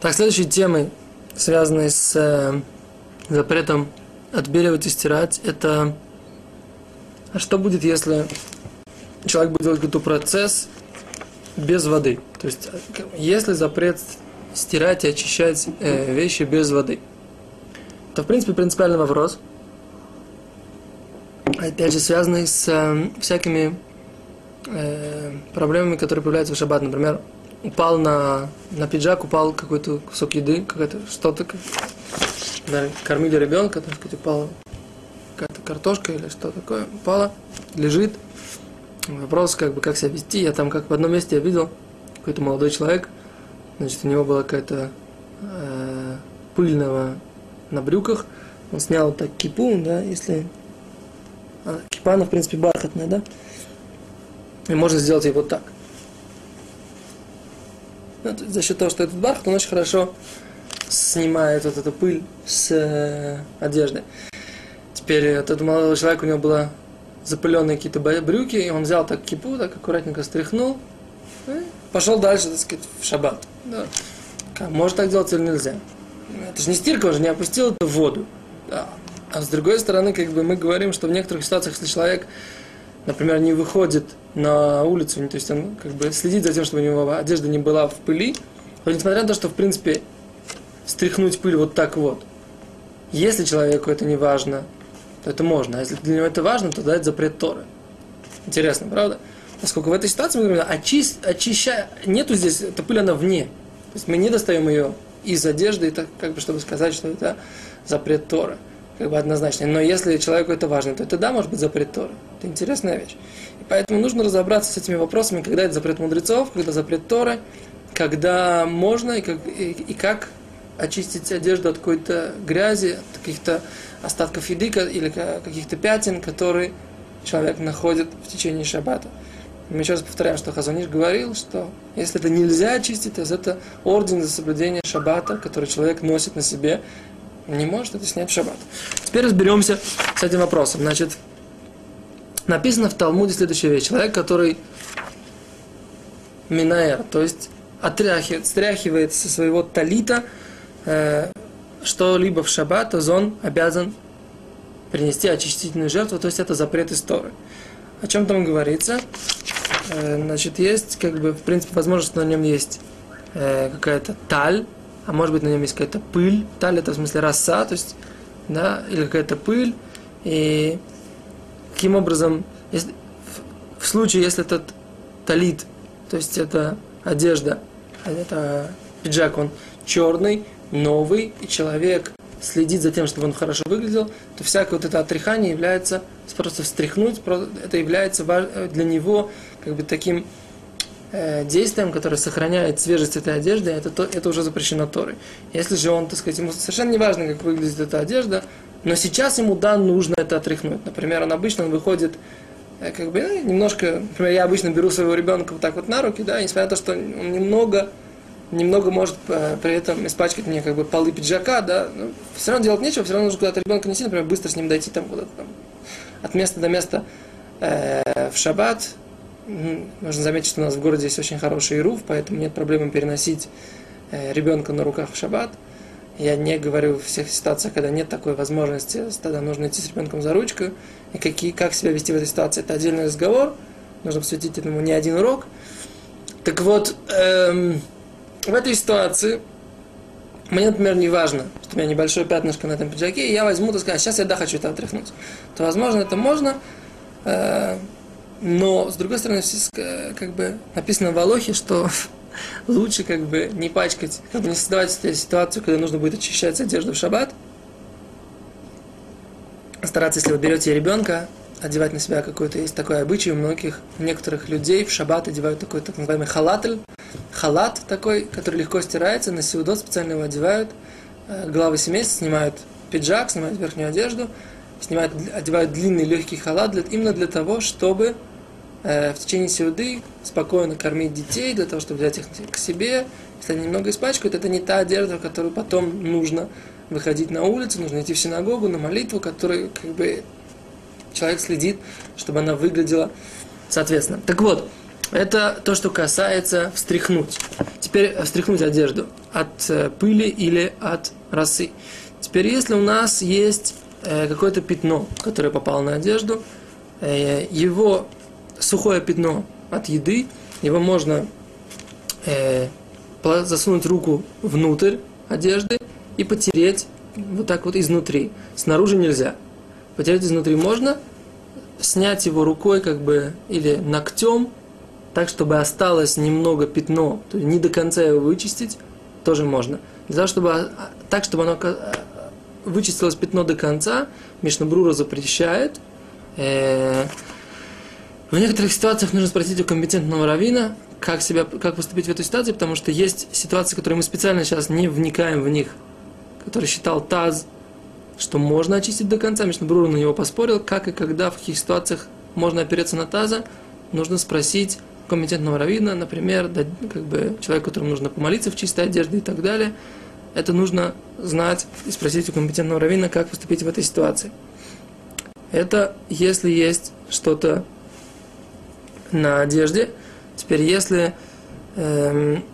Так, следующие темы, связанные с э, запретом отбеливать и стирать, это а что будет, если человек будет делать какой-то процесс без воды? То есть, если запрет стирать и очищать э, вещи без воды, это, в принципе, принципиальный вопрос. Опять же, связанный с э, всякими э, проблемами, которые появляются в шаббат. Например, упал на, на пиджак, упал какой-то кусок еды, какая-то что-то, кормили ребенка, так сказать, упала какая-то картошка или что такое, упала, лежит. Вопрос, как бы, как себя вести. Я там, как в одном месте я видел, какой-то молодой человек, значит, у него была какая-то э, пыльного на брюках, он снял так кипу, да, если... А, кипа, она, в принципе, бархатная, да? И можно сделать ее вот так – ну, за счет того, что этот бархат, он очень хорошо снимает вот эту пыль с э, одежды. Теперь этот молодой человек, у него было запыленные какие-то брюки, и он взял так кипу, так аккуратненько стряхнул, и пошел дальше, так сказать, в шаббат. Да. Может так делать или нельзя? Это же не стирка, он же не опустил это в воду. Да. А с другой стороны, как бы мы говорим, что в некоторых ситуациях, если человек например, не выходит на улицу, то есть он как бы следит за тем, чтобы у него одежда не была в пыли, то несмотря на то, что, в принципе, стряхнуть пыль вот так вот, если человеку это не важно, то это можно. А если для него это важно, то дать запрет Торы. Интересно, правда? Поскольку в этой ситуации мы говорим, очи, очищая, нету здесь, эта пыль, она вне. То есть мы не достаем ее из одежды, так, как бы, чтобы сказать, что это запрет Торы как бы однозначно. Но если человеку это важно, то это да, может быть запрет Торы. Это интересная вещь. И поэтому нужно разобраться с этими вопросами, когда это запрет мудрецов, когда запрет Торы, когда можно и как, и, и как очистить одежду от какой-то грязи, от каких-то остатков еды или каких-то пятен, которые человек находит в течение шаббата. Мы еще раз повторяем, что Хазаниш говорил, что если это нельзя очистить, то это орден за соблюдение шаббата, который человек носит на себе, не может это снять в шаббат. Теперь разберемся с этим вопросом. Значит, написано в Талмуде следующая вещь. Человек, который минаэр, то есть отряхивает, стряхивает со своего талита э, что-либо в шаббат, то он обязан принести очистительную жертву, то есть это запрет истории. О чем там говорится? Э, значит, есть, как бы, в принципе, возможность, что на нем есть э, какая-то таль, а может быть на нем есть какая-то пыль, таль это в смысле роса, то есть, да, или какая-то пыль, и каким образом, если, в, в случае, если этот талит, то есть это одежда, это пиджак, он черный, новый, и человек следит за тем, чтобы он хорошо выглядел, то всякое вот это отряхание является просто встряхнуть, это является для него как бы таким действием, которое сохраняет свежесть этой одежды, это, то, это уже запрещено Торой. Если же он, так сказать, ему совершенно не важно, как выглядит эта одежда, но сейчас ему, да, нужно это отряхнуть. Например, он обычно выходит э, как бы ну, немножко, например, я обычно беру своего ребенка вот так вот на руки, да, несмотря на то, что он немного, немного может э, при этом испачкать мне как бы полы пиджака, да, но все равно делать нечего, все равно нужно куда-то ребенка нести, например, быстро с ним дойти там куда-то там от места до места э, в шаббат, Нужно заметить, что у нас в городе есть очень хороший руф, поэтому нет проблемы переносить э, ребенка на руках в шаббат. Я не говорю в всех ситуациях, когда нет такой возможности, тогда нужно идти с ребенком за ручку. И какие, как себя вести в этой ситуации, это отдельный разговор. Нужно посвятить этому не один урок. Так вот, эм, в этой ситуации мне, например, не важно, что у меня небольшое пятнышко на этом пиджаке, и я возьму, так сказать, сейчас я да хочу это отряхнуть. То, возможно, это можно, э, но, с другой стороны, как бы написано в Алохе, что лучше как бы не пачкать, как бы не создавать ситуацию, когда нужно будет очищать одежду в шаббат. Стараться, если вы берете ребенка, одевать на себя какой-то, есть такой обычай у многих, некоторых людей в шаббат одевают такой так называемый халатль, халат такой, который легко стирается, на сеудот специально его одевают, э, главы семейства снимают пиджак, снимают верхнюю одежду, снимают, одевают длинный легкий халат для, именно для того, чтобы в течение сеуды спокойно кормить детей, для того, чтобы взять их к себе. Если они немного испачкают, это не та одежда, которую потом нужно выходить на улицу, нужно идти в синагогу, на молитву, которой как бы человек следит, чтобы она выглядела соответственно. Так вот, это то, что касается встряхнуть. Теперь встряхнуть одежду. от э, пыли или от росы. Теперь, если у нас есть э, какое-то пятно, которое попало на одежду, э, его сухое пятно от еды, его можно засунуть руку внутрь одежды и потереть вот так вот изнутри. Снаружи нельзя. Потереть изнутри можно, снять его рукой как бы или ногтем, так, чтобы осталось немного пятно, то есть не до конца его вычистить, тоже можно. Для того, чтобы, а, так, чтобы оно вычистилось пятно до конца, Мишнабрура запрещает. Э, в некоторых ситуациях нужно спросить у компетентного равина, как, себя, как поступить в этой ситуации, потому что есть ситуации, которые мы специально сейчас не вникаем в них, который считал Таз, что можно очистить до конца. Мишнабрура на него поспорил, как и когда, в каких ситуациях можно опереться на Таза, нужно спросить компетентного равина, например, как бы человек, которому нужно помолиться в чистой одежде и так далее. Это нужно знать и спросить у компетентного равина, как поступить в этой ситуации. Это если есть что-то на одежде. Теперь, если эм,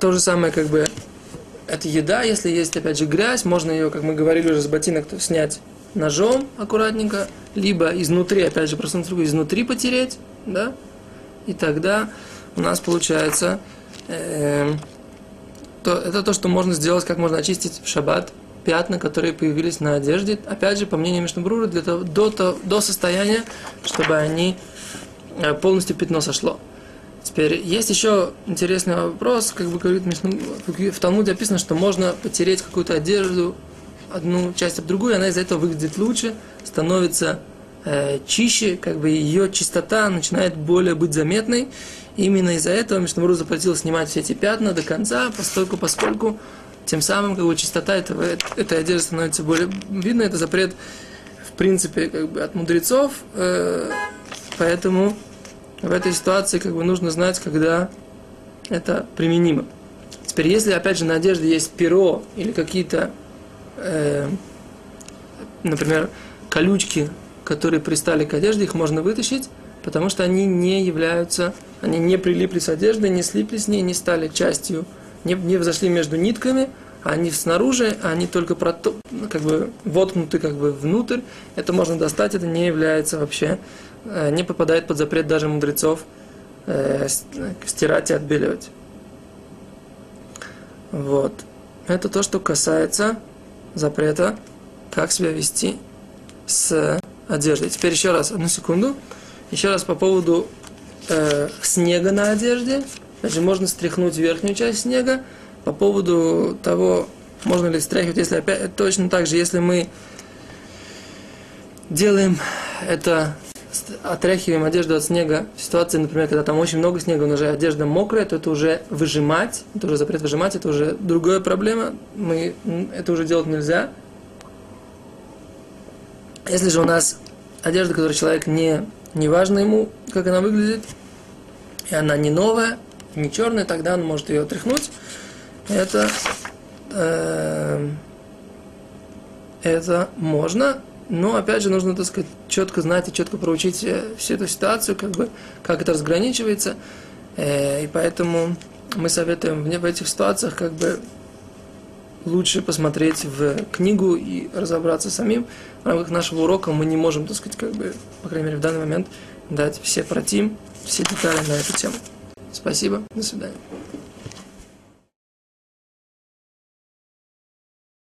то же самое, как бы, это еда, если есть, опять же, грязь, можно ее, как мы говорили уже с ботинок, то снять ножом аккуратненько, либо изнутри, опять же, руку, изнутри потереть, да, и тогда у нас получается э, то, это то, что можно сделать, как можно очистить в шаббат пятна, которые появились на одежде, опять же, по мнению Мишнабрура, для того, до, до, до состояния, чтобы они полностью пятно сошло. Теперь есть еще интересный вопрос, как бы говорит в Талмуде описано, что можно потереть какую-то одежду, одну часть об другую, и она из-за этого выглядит лучше, становится э, чище, как бы ее чистота начинает более быть заметной. Именно из-за этого Мишнамру запретил снимать все эти пятна до конца, поскольку, поскольку тем самым как бы, чистота этого, этой одежды становится более видна. Это запрет, в принципе, как бы, от мудрецов. Э, поэтому в этой ситуации как бы, нужно знать, когда это применимо. Теперь, если, опять же, на одежде есть перо или какие-то, э, например, колючки которые пристали к одежде, их можно вытащить, потому что они не являются, они не прилипли с одеждой, не слипли с ней, не стали частью, не, не взошли между нитками, они снаружи, они только прото, как бы воткнуты как бы внутрь. Это можно достать, это не является вообще, э, не попадает под запрет даже мудрецов э, стирать и отбеливать. Вот. Это то, что касается запрета, как себя вести с одежды. Теперь еще раз, одну секунду. Еще раз по поводу э, снега на одежде. Значит, можно стряхнуть верхнюю часть снега. По поводу того, можно ли стряхивать, если опять точно так же, если мы делаем это, отряхиваем одежду от снега в ситуации, например, когда там очень много снега, но уже одежда мокрая, то это уже выжимать, это уже запрет выжимать, это уже другая проблема, мы, это уже делать нельзя. Если же у нас одежда, которую человек не, не важно ему, как она выглядит, и она не новая, не черная, тогда он может ее отряхнуть. Это, э, это можно, но опять же нужно, так сказать, четко знать и четко проучить всю эту ситуацию, как бы, как это разграничивается. Э, и поэтому мы советуем в этих ситуациях как бы лучше посмотреть в книгу и разобраться самим. В рамках нашего урока мы не можем, так сказать, как бы, по крайней мере, в данный момент дать все протим, все детали на эту тему. Спасибо, до свидания.